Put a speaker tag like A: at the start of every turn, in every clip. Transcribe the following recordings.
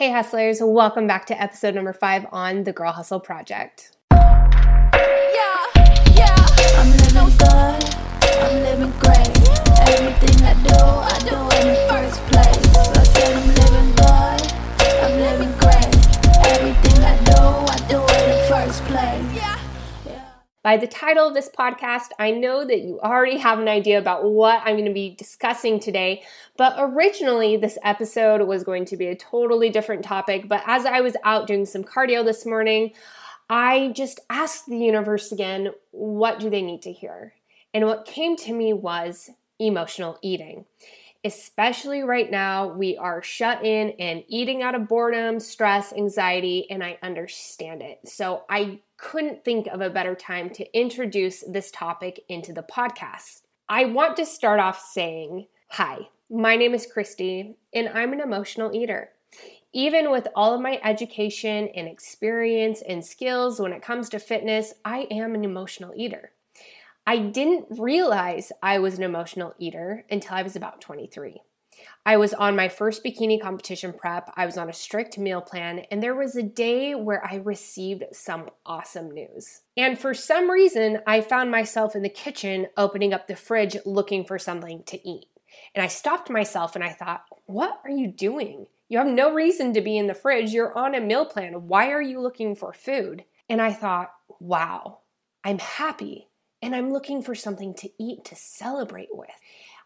A: Hey, hustlers, welcome back to episode number five on the Girl Hustle Project.
B: Yeah, yeah. I'm living good. I'm living great. Everything I do, I do in the first place. I said I'm living good. I'm living great. Everything I do, I do in the first place. Yeah.
A: By the title of this podcast, I know that you already have an idea about what I'm going to be discussing today, but originally this episode was going to be a totally different topic. But as I was out doing some cardio this morning, I just asked the universe again, what do they need to hear? And what came to me was emotional eating. Especially right now, we are shut in and eating out of boredom, stress, anxiety, and I understand it. So I couldn't think of a better time to introduce this topic into the podcast. I want to start off saying, Hi, my name is Christy, and I'm an emotional eater. Even with all of my education and experience and skills when it comes to fitness, I am an emotional eater. I didn't realize I was an emotional eater until I was about 23. I was on my first bikini competition prep. I was on a strict meal plan, and there was a day where I received some awesome news. And for some reason, I found myself in the kitchen opening up the fridge looking for something to eat. And I stopped myself and I thought, what are you doing? You have no reason to be in the fridge. You're on a meal plan. Why are you looking for food? And I thought, wow, I'm happy and I'm looking for something to eat to celebrate with.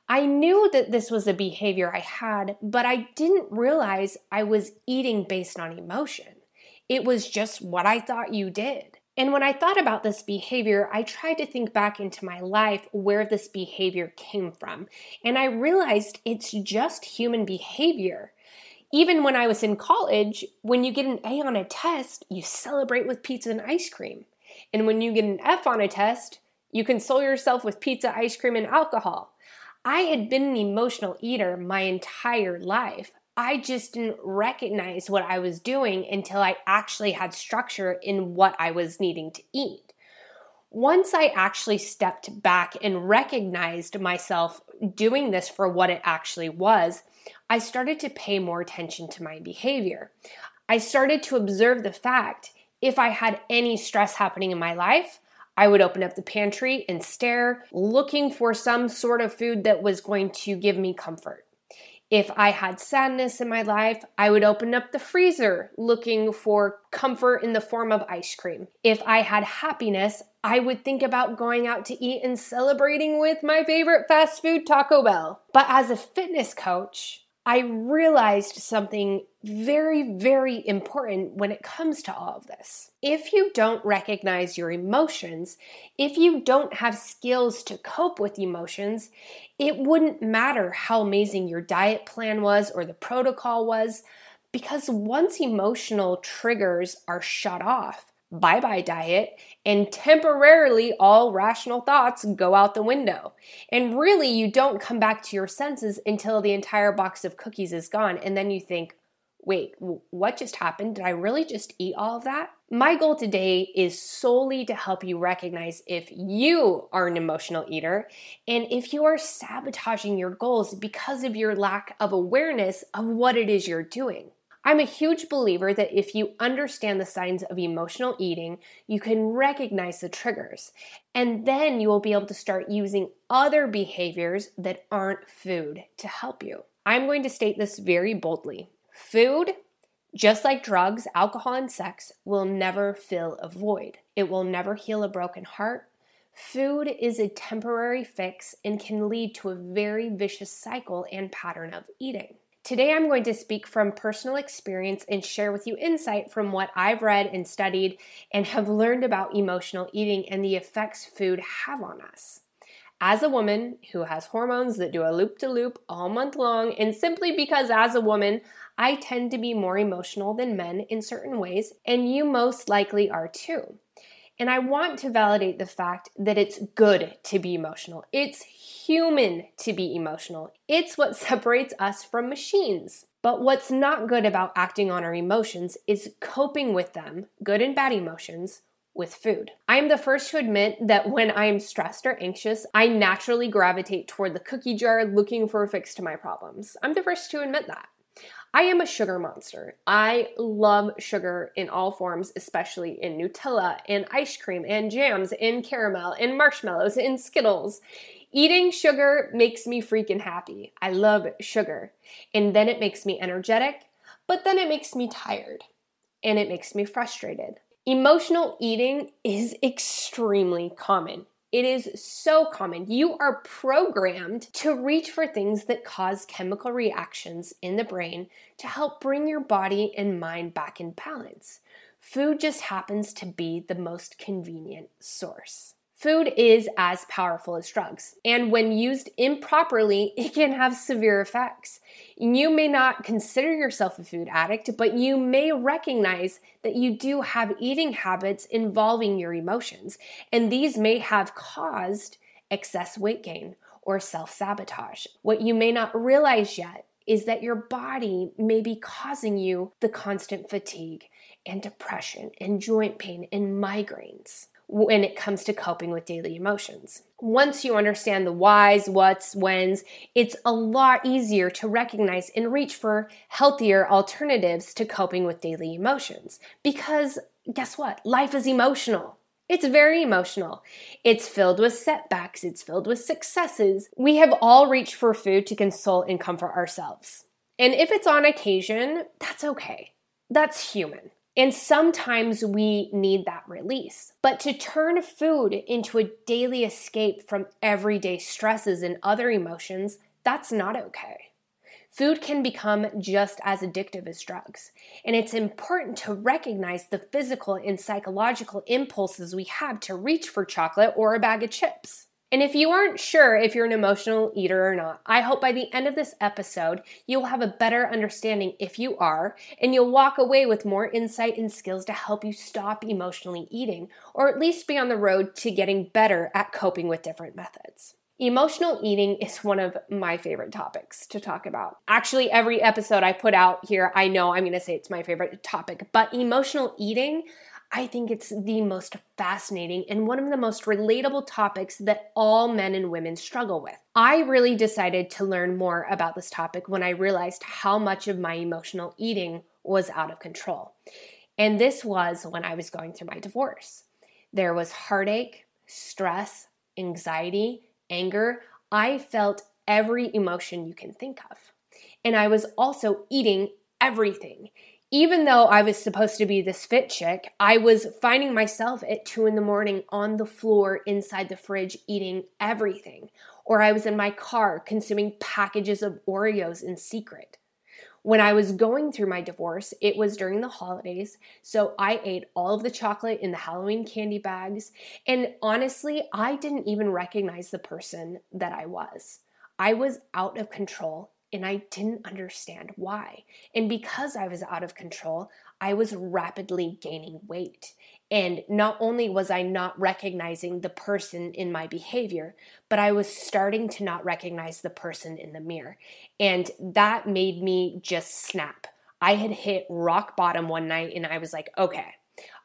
A: I knew that this was a behavior I had, but I didn't realize I was eating based on emotion. It was just what I thought you did. And when I thought about this behavior, I tried to think back into my life where this behavior came from. And I realized it's just human behavior. Even when I was in college, when you get an A on a test, you celebrate with pizza and ice cream. And when you get an F on a test, you console yourself with pizza, ice cream, and alcohol. I had been an emotional eater my entire life. I just didn't recognize what I was doing until I actually had structure in what I was needing to eat. Once I actually stepped back and recognized myself doing this for what it actually was, I started to pay more attention to my behavior. I started to observe the fact if I had any stress happening in my life, I would open up the pantry and stare, looking for some sort of food that was going to give me comfort. If I had sadness in my life, I would open up the freezer looking for comfort in the form of ice cream. If I had happiness, I would think about going out to eat and celebrating with my favorite fast food Taco Bell. But as a fitness coach, I realized something very, very important when it comes to all of this. If you don't recognize your emotions, if you don't have skills to cope with emotions, it wouldn't matter how amazing your diet plan was or the protocol was, because once emotional triggers are shut off, bye bye diet, and temporarily all rational thoughts go out the window. And really, you don't come back to your senses until the entire box of cookies is gone, and then you think, wait, what just happened? Did I really just eat all of that? My goal today is solely to help you recognize if you are an emotional eater and if you are sabotaging your goals because of your lack of awareness of what it is you're doing. I'm a huge believer that if you understand the signs of emotional eating, you can recognize the triggers, and then you will be able to start using other behaviors that aren't food to help you. I'm going to state this very boldly food, just like drugs, alcohol, and sex, will never fill a void, it will never heal a broken heart. Food is a temporary fix and can lead to a very vicious cycle and pattern of eating. Today, I'm going to speak from personal experience and share with you insight from what I've read and studied and have learned about emotional eating and the effects food have on us. As a woman who has hormones that do a loop to loop all month long, and simply because as a woman, I tend to be more emotional than men in certain ways, and you most likely are too. And I want to validate the fact that it's good to be emotional. It's human to be emotional. It's what separates us from machines. But what's not good about acting on our emotions is coping with them, good and bad emotions, with food. I am the first to admit that when I am stressed or anxious, I naturally gravitate toward the cookie jar looking for a fix to my problems. I'm the first to admit that. I am a sugar monster. I love sugar in all forms, especially in Nutella and ice cream and jams and caramel and marshmallows and Skittles. Eating sugar makes me freaking happy. I love sugar. And then it makes me energetic, but then it makes me tired and it makes me frustrated. Emotional eating is extremely common. It is so common. You are programmed to reach for things that cause chemical reactions in the brain to help bring your body and mind back in balance. Food just happens to be the most convenient source. Food is as powerful as drugs, and when used improperly, it can have severe effects. You may not consider yourself a food addict, but you may recognize that you do have eating habits involving your emotions, and these may have caused excess weight gain or self sabotage. What you may not realize yet is that your body may be causing you the constant fatigue and depression and joint pain and migraines when it comes to coping with daily emotions. Once you understand the whys, whats, whens, it's a lot easier to recognize and reach for healthier alternatives to coping with daily emotions. Because guess what? Life is emotional. It's very emotional. It's filled with setbacks, it's filled with successes. We have all reached for food to console and comfort ourselves. And if it's on occasion, that's okay. That's human. And sometimes we need that release. But to turn food into a daily escape from everyday stresses and other emotions, that's not okay. Food can become just as addictive as drugs. And it's important to recognize the physical and psychological impulses we have to reach for chocolate or a bag of chips. And if you aren't sure if you're an emotional eater or not, I hope by the end of this episode, you'll have a better understanding if you are, and you'll walk away with more insight and skills to help you stop emotionally eating, or at least be on the road to getting better at coping with different methods. Emotional eating is one of my favorite topics to talk about. Actually, every episode I put out here, I know I'm going to say it's my favorite topic, but emotional eating, I think it's the most fascinating and one of the most relatable topics that all men and women struggle with. I really decided to learn more about this topic when I realized how much of my emotional eating was out of control. And this was when I was going through my divorce. There was heartache, stress, anxiety, anger. I felt every emotion you can think of. And I was also eating everything even though I was supposed to be this fit chick, I was finding myself at two in the morning on the floor inside the fridge eating everything. Or I was in my car consuming packages of Oreos in secret. When I was going through my divorce, it was during the holidays, so I ate all of the chocolate in the Halloween candy bags. And honestly, I didn't even recognize the person that I was. I was out of control and I didn't understand why. And because I was out of control, I was rapidly gaining weight. And not only was I not recognizing the person in my behavior, but I was starting to not recognize the person in the mirror. And that made me just snap. I had hit rock bottom one night and I was like, okay,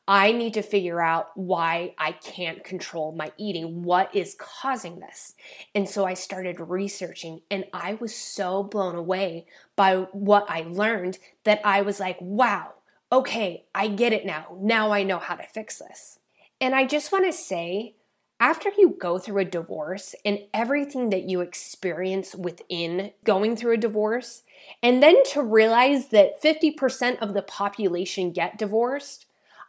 A: I need to figure out why I can't control my eating. What is causing this? And so I started researching, and I was so blown away by what I learned that I was like, wow, okay, I get it now. Now I know how to fix this. And I just want to say, after you go through a divorce and everything that you experience within going through a divorce, and then to realize that 50% of the population get divorced,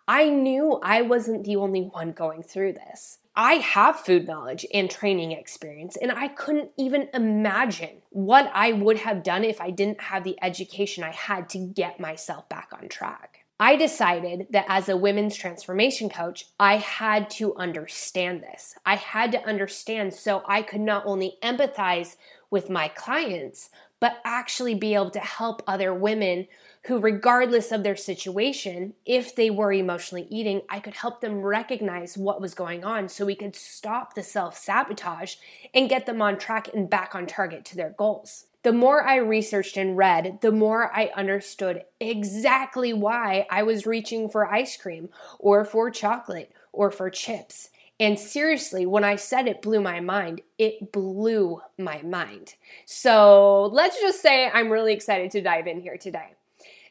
A: I knew I wasn't the only one going through this. I have food knowledge and training experience, and I couldn't even imagine what I would have done if I didn't have the education I had to get myself back on track. I decided that as a women's transformation coach, I had to understand this. I had to understand so I could not only empathize with my clients, but actually be able to help other women who, regardless of their situation, if they were emotionally eating, I could help them recognize what was going on so we could stop the self sabotage and get them on track and back on target to their goals. The more I researched and read, the more I understood exactly why I was reaching for ice cream or for chocolate or for chips. And seriously, when I said it blew my mind, it blew my mind. So let's just say I'm really excited to dive in here today.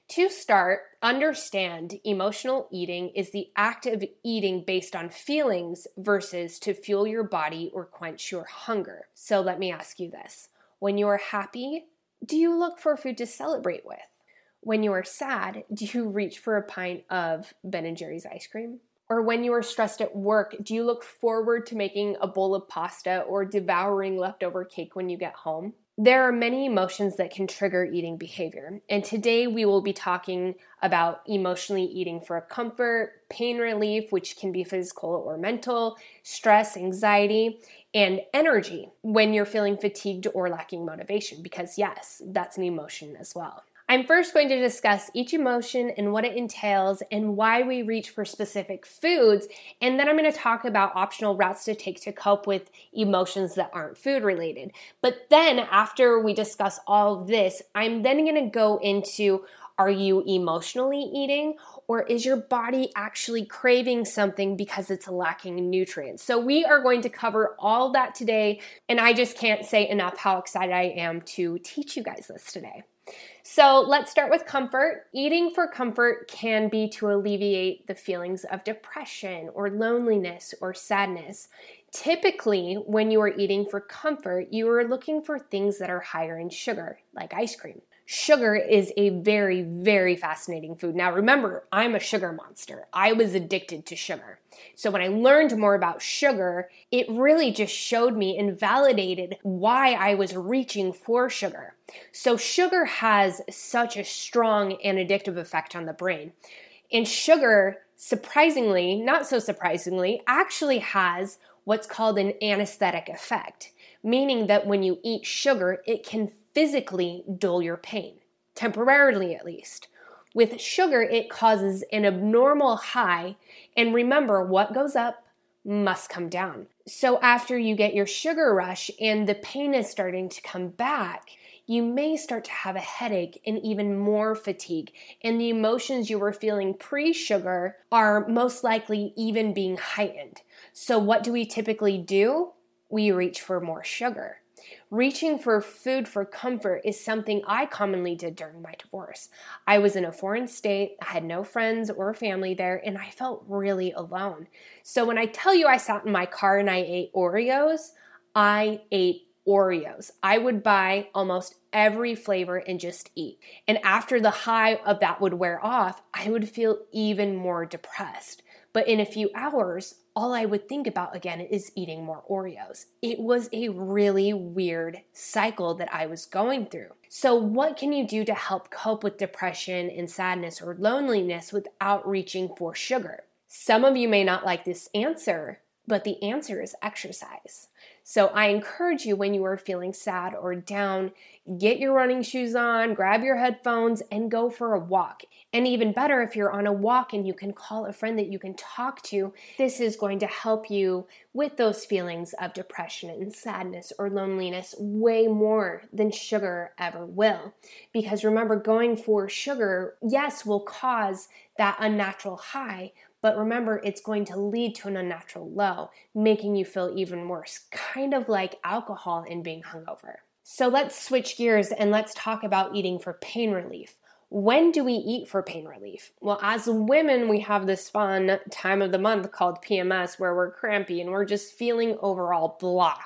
A: To start, understand emotional eating is the act of eating based on feelings versus to fuel your body or quench your hunger. So let me ask you this when you are happy, do you look for food to celebrate with? When you are sad, do you reach for a pint of Ben and Jerry's ice cream? Or when you are stressed at work, do you look forward to making a bowl of pasta or devouring leftover cake when you get home? There are many emotions that can trigger eating behavior, and today we will be talking about emotionally eating for comfort, pain relief, which can be physical or mental, stress, anxiety, and energy when you're feeling fatigued or lacking motivation, because yes, that's an emotion as well. I'm first going to discuss each emotion and what it entails and why we reach for specific foods. And then I'm going to talk about optional routes to take to cope with emotions that aren't food related. But then, after we discuss all of this, I'm then going to go into are you emotionally eating or is your body actually craving something because it's lacking nutrients? So, we are going to cover all that today, and I just can't say enough how excited I am to teach you guys this today. So let's start with comfort. Eating for comfort can be to alleviate the feelings of depression or loneliness or sadness. Typically, when you are eating for comfort, you are looking for things that are higher in sugar, like ice cream. Sugar is a very, very fascinating food. Now, remember, I'm a sugar monster. I was addicted to sugar. So, when I learned more about sugar, it really just showed me and validated why I was reaching for sugar. So, sugar has such a strong and addictive effect on the brain. And sugar, surprisingly, not so surprisingly, actually has what's called an anesthetic effect, meaning that when you eat sugar, it can physically dull your pain, temporarily at least. With sugar, it causes an abnormal high, and remember, what goes up must come down. So, after you get your sugar rush and the pain is starting to come back, you may start to have a headache and even more fatigue. And the emotions you were feeling pre sugar are most likely even being heightened. So, what do we typically do? We reach for more sugar. Reaching for food for comfort is something I commonly did during my divorce. I was in a foreign state, I had no friends or family there, and I felt really alone. So when I tell you I sat in my car and I ate Oreos, I ate Oreos. I would buy almost every flavor and just eat. And after the high of that would wear off, I would feel even more depressed. But in a few hours, all I would think about again is eating more Oreos. It was a really weird cycle that I was going through. So, what can you do to help cope with depression and sadness or loneliness without reaching for sugar? Some of you may not like this answer, but the answer is exercise. So I encourage you when you are feeling sad or down, get your running shoes on, grab your headphones, and go for a walk. And even better, if you're on a walk and you can call a friend that you can talk to, this is going to help you with those feelings of depression and sadness or loneliness way more than sugar ever will. Because remember, going for sugar, yes, will cause that unnatural high, but remember, it's going to lead to an unnatural low, making you feel even worse, kind of like alcohol and being hungover. So let's switch gears and let's talk about eating for pain relief. When do we eat for pain relief? Well, as women, we have this fun time of the month called PMS where we're crampy and we're just feeling overall blah.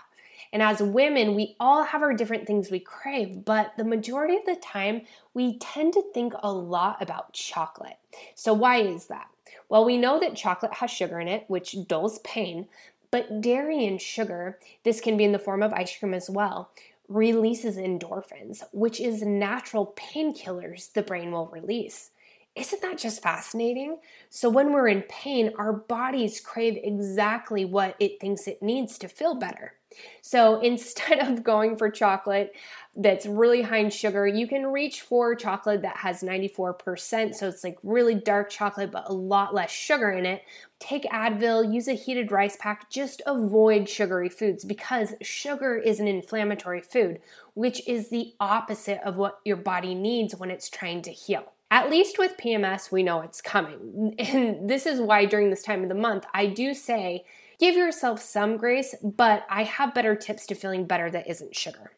A: And as women, we all have our different things we crave, but the majority of the time, we tend to think a lot about chocolate. So, why is that? Well, we know that chocolate has sugar in it, which dulls pain, but dairy and sugar, this can be in the form of ice cream as well, releases endorphins, which is natural painkillers the brain will release. Isn't that just fascinating? So, when we're in pain, our bodies crave exactly what it thinks it needs to feel better. So, instead of going for chocolate that's really high in sugar, you can reach for chocolate that has 94%. So, it's like really dark chocolate, but a lot less sugar in it. Take Advil, use a heated rice pack, just avoid sugary foods because sugar is an inflammatory food, which is the opposite of what your body needs when it's trying to heal. At least with PMS, we know it's coming. And this is why during this time of the month, I do say, Give yourself some grace, but I have better tips to feeling better that isn't sugar.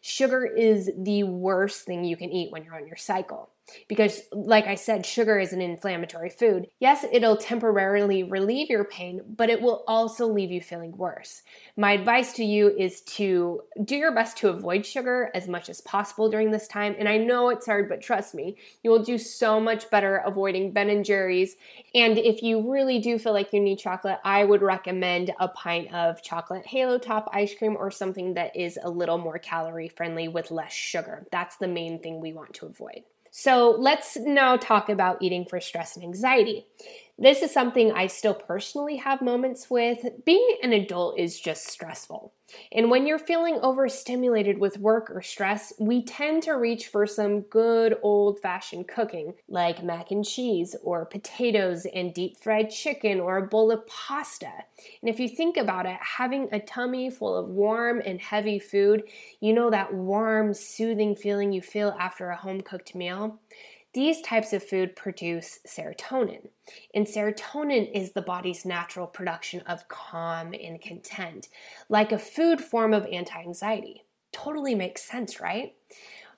A: Sugar is the worst thing you can eat when you're on your cycle. Because, like I said, sugar is an inflammatory food. Yes, it'll temporarily relieve your pain, but it will also leave you feeling worse. My advice to you is to do your best to avoid sugar as much as possible during this time. And I know it's hard, but trust me, you will do so much better avoiding Ben and Jerry's. And if you really do feel like you need chocolate, I would recommend a pint of chocolate halo top ice cream or something that is a little more calorie friendly with less sugar. That's the main thing we want to avoid. So let's now talk about eating for stress and anxiety. This is something I still personally have moments with. Being an adult is just stressful. And when you're feeling overstimulated with work or stress, we tend to reach for some good old fashioned cooking, like mac and cheese, or potatoes and deep fried chicken, or a bowl of pasta. And if you think about it, having a tummy full of warm and heavy food, you know that warm, soothing feeling you feel after a home cooked meal? These types of food produce serotonin, and serotonin is the body's natural production of calm and content, like a food form of anti anxiety. Totally makes sense, right?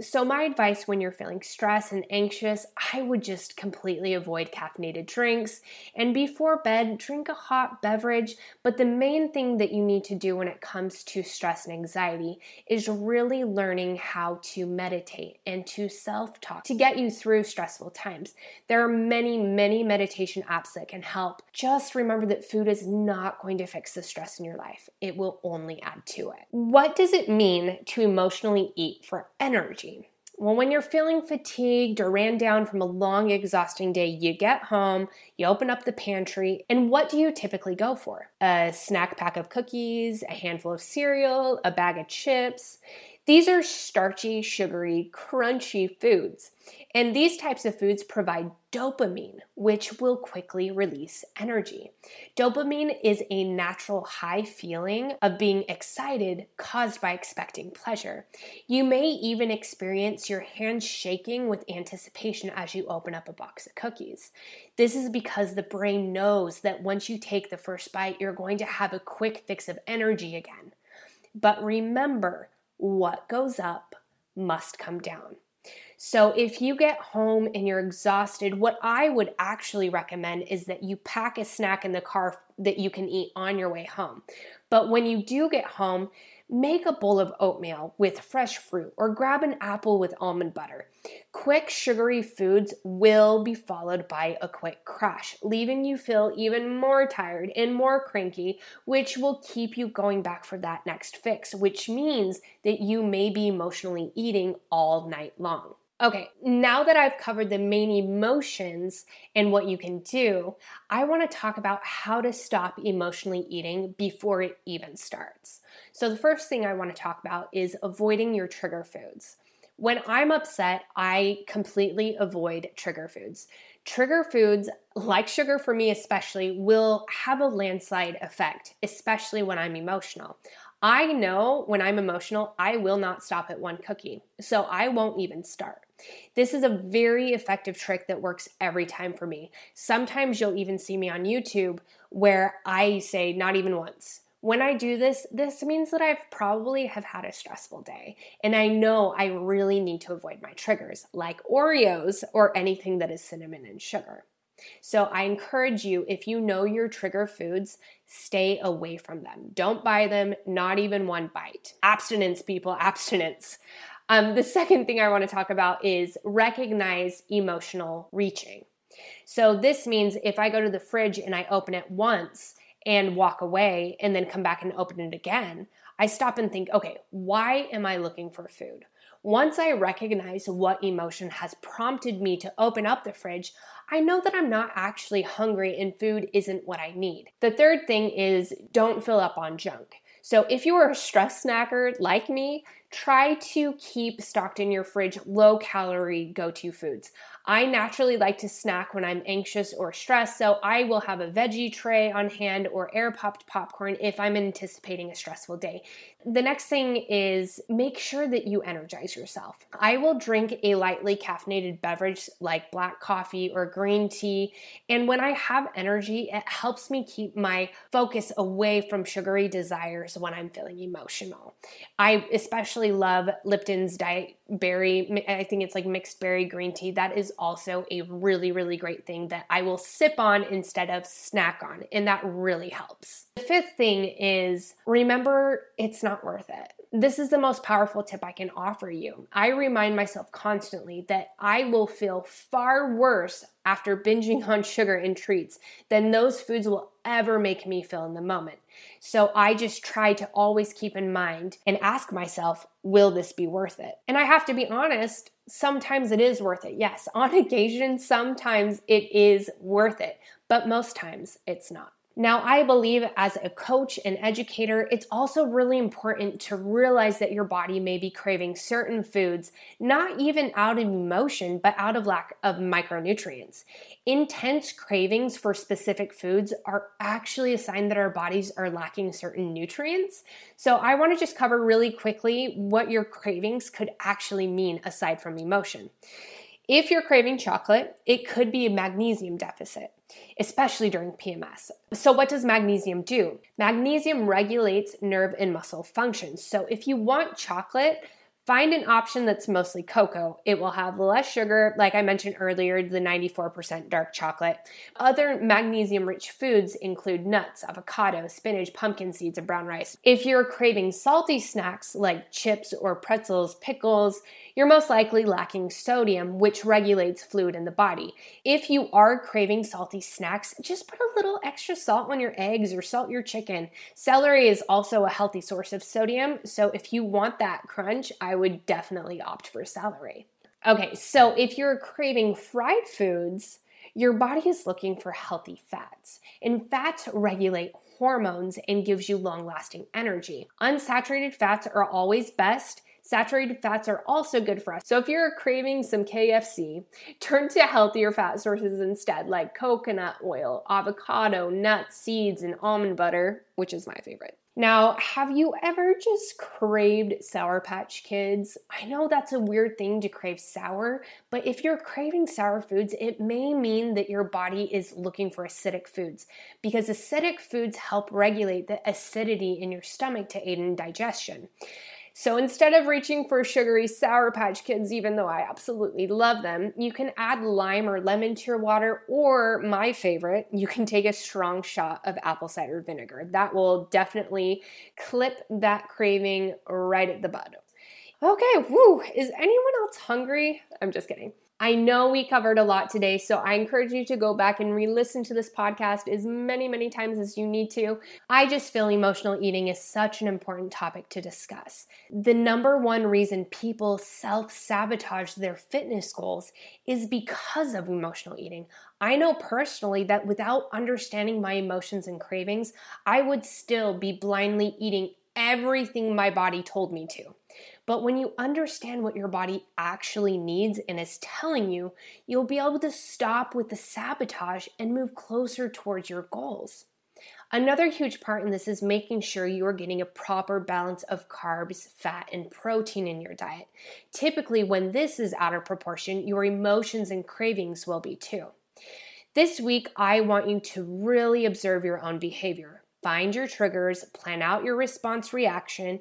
A: So, my advice when you're feeling stressed and anxious, I would just completely avoid caffeinated drinks. And before bed, drink a hot beverage. But the main thing that you need to do when it comes to stress and anxiety is really learning how to meditate and to self talk to get you through stressful times. There are many, many meditation apps that can help. Just remember that food is not going to fix the stress in your life, it will only add to it. What does it mean to emotionally eat for energy? Well, when you're feeling fatigued or ran down from a long, exhausting day, you get home, you open up the pantry, and what do you typically go for? A snack pack of cookies, a handful of cereal, a bag of chips. These are starchy, sugary, crunchy foods. And these types of foods provide dopamine, which will quickly release energy. Dopamine is a natural high feeling of being excited caused by expecting pleasure. You may even experience your hands shaking with anticipation as you open up a box of cookies. This is because the brain knows that once you take the first bite, you're going to have a quick fix of energy again. But remember, what goes up must come down. So, if you get home and you're exhausted, what I would actually recommend is that you pack a snack in the car that you can eat on your way home. But when you do get home, Make a bowl of oatmeal with fresh fruit or grab an apple with almond butter. Quick sugary foods will be followed by a quick crash, leaving you feel even more tired and more cranky, which will keep you going back for that next fix, which means that you may be emotionally eating all night long. Okay, now that I've covered the main emotions and what you can do, I want to talk about how to stop emotionally eating before it even starts. So, the first thing I want to talk about is avoiding your trigger foods. When I'm upset, I completely avoid trigger foods. Trigger foods, like sugar for me especially, will have a landslide effect, especially when I'm emotional. I know when I'm emotional, I will not stop at one cookie, so I won't even start. This is a very effective trick that works every time for me. Sometimes you'll even see me on YouTube where I say not even once. When I do this, this means that I've probably have had a stressful day and I know I really need to avoid my triggers like Oreos or anything that is cinnamon and sugar. So I encourage you, if you know your trigger foods, stay away from them. Don't buy them, not even one bite. Abstinence, people, abstinence. Um, the second thing I want to talk about is recognize emotional reaching. So this means if I go to the fridge and I open it once and walk away and then come back and open it again, I stop and think, okay, why am I looking for food? Once I recognize what emotion has prompted me to open up the fridge, I know that I'm not actually hungry and food isn't what I need. The third thing is don't fill up on junk. So if you are a stress snacker like me, try to keep stocked in your fridge low calorie go to foods. I naturally like to snack when I'm anxious or stressed, so I will have a veggie tray on hand or air popped popcorn if I'm anticipating a stressful day. The next thing is make sure that you energize yourself. I will drink a lightly caffeinated beverage like black coffee or green tea, and when I have energy, it helps me keep my focus away from sugary desires when I'm feeling emotional. I especially love Lipton's Diet Berry, I think it's like mixed berry green tea. That is also a really, really great thing that I will sip on instead of snack on, and that really helps. The fifth thing is remember it's not worth it. This is the most powerful tip I can offer you. I remind myself constantly that I will feel far worse after binging on sugar and treats than those foods will ever make me feel in the moment. So I just try to always keep in mind and ask myself, will this be worth it? And I have to be honest, sometimes it is worth it. Yes, on occasion, sometimes it is worth it, but most times it's not. Now, I believe as a coach and educator, it's also really important to realize that your body may be craving certain foods, not even out of emotion, but out of lack of micronutrients. Intense cravings for specific foods are actually a sign that our bodies are lacking certain nutrients. So, I want to just cover really quickly what your cravings could actually mean aside from emotion. If you're craving chocolate, it could be a magnesium deficit, especially during PMS. So, what does magnesium do? Magnesium regulates nerve and muscle functions. So, if you want chocolate, Find an option that's mostly cocoa. It will have less sugar, like I mentioned earlier, the 94% dark chocolate. Other magnesium rich foods include nuts, avocado, spinach, pumpkin seeds, and brown rice. If you're craving salty snacks like chips or pretzels, pickles, you're most likely lacking sodium, which regulates fluid in the body. If you are craving salty snacks, just put a little extra salt on your eggs or salt your chicken. Celery is also a healthy source of sodium, so if you want that crunch, I would definitely opt for celery. Okay, so if you're craving fried foods, your body is looking for healthy fats. And fats regulate hormones and gives you long-lasting energy. Unsaturated fats are always best Saturated fats are also good for us. So if you're craving some KFC, turn to healthier fat sources instead, like coconut oil, avocado, nuts, seeds, and almond butter, which is my favorite. Now, have you ever just craved Sour Patch Kids? I know that's a weird thing to crave sour, but if you're craving sour foods, it may mean that your body is looking for acidic foods because acidic foods help regulate the acidity in your stomach to aid in digestion. So instead of reaching for sugary Sour Patch Kids, even though I absolutely love them, you can add lime or lemon to your water, or my favorite, you can take a strong shot of apple cider vinegar. That will definitely clip that craving right at the bud. Okay, woo, is anyone else hungry? I'm just kidding. I know we covered a lot today, so I encourage you to go back and re listen to this podcast as many, many times as you need to. I just feel emotional eating is such an important topic to discuss. The number one reason people self sabotage their fitness goals is because of emotional eating. I know personally that without understanding my emotions and cravings, I would still be blindly eating everything my body told me to. But when you understand what your body actually needs and is telling you, you'll be able to stop with the sabotage and move closer towards your goals. Another huge part in this is making sure you are getting a proper balance of carbs, fat, and protein in your diet. Typically, when this is out of proportion, your emotions and cravings will be too. This week, I want you to really observe your own behavior. Find your triggers, plan out your response reaction,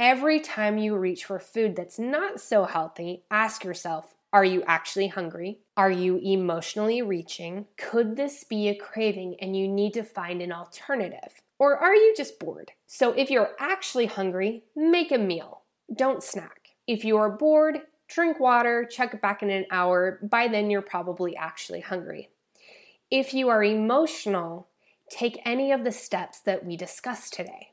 A: Every time you reach for food that's not so healthy, ask yourself Are you actually hungry? Are you emotionally reaching? Could this be a craving and you need to find an alternative? Or are you just bored? So, if you're actually hungry, make a meal. Don't snack. If you are bored, drink water, check back in an hour. By then, you're probably actually hungry. If you are emotional, take any of the steps that we discussed today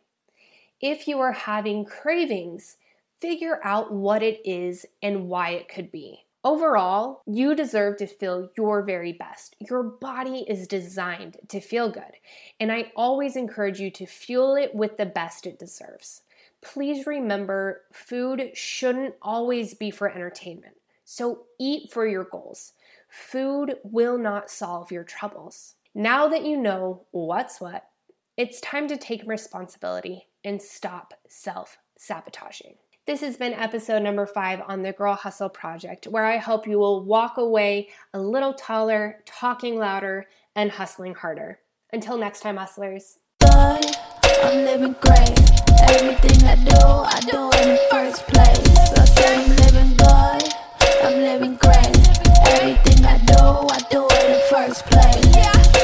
A: if you are having cravings, figure out what it is and why it could be. Overall, you deserve to feel your very best. Your body is designed to feel good, and I always encourage you to fuel it with the best it deserves. Please remember food shouldn't always be for entertainment, so eat for your goals. food will not solve your troubles. Now that you know what's what, it's time to take responsibility and stop self sabotaging. This has been episode number five on the Girl Hustle Project, where I hope you will walk away a little taller, talking louder, and hustling harder. Until next time, hustlers.
B: I'm living great. Everything I do, I do in the first place. I say I'm living good. I'm living great. Everything I do, I do in the first place.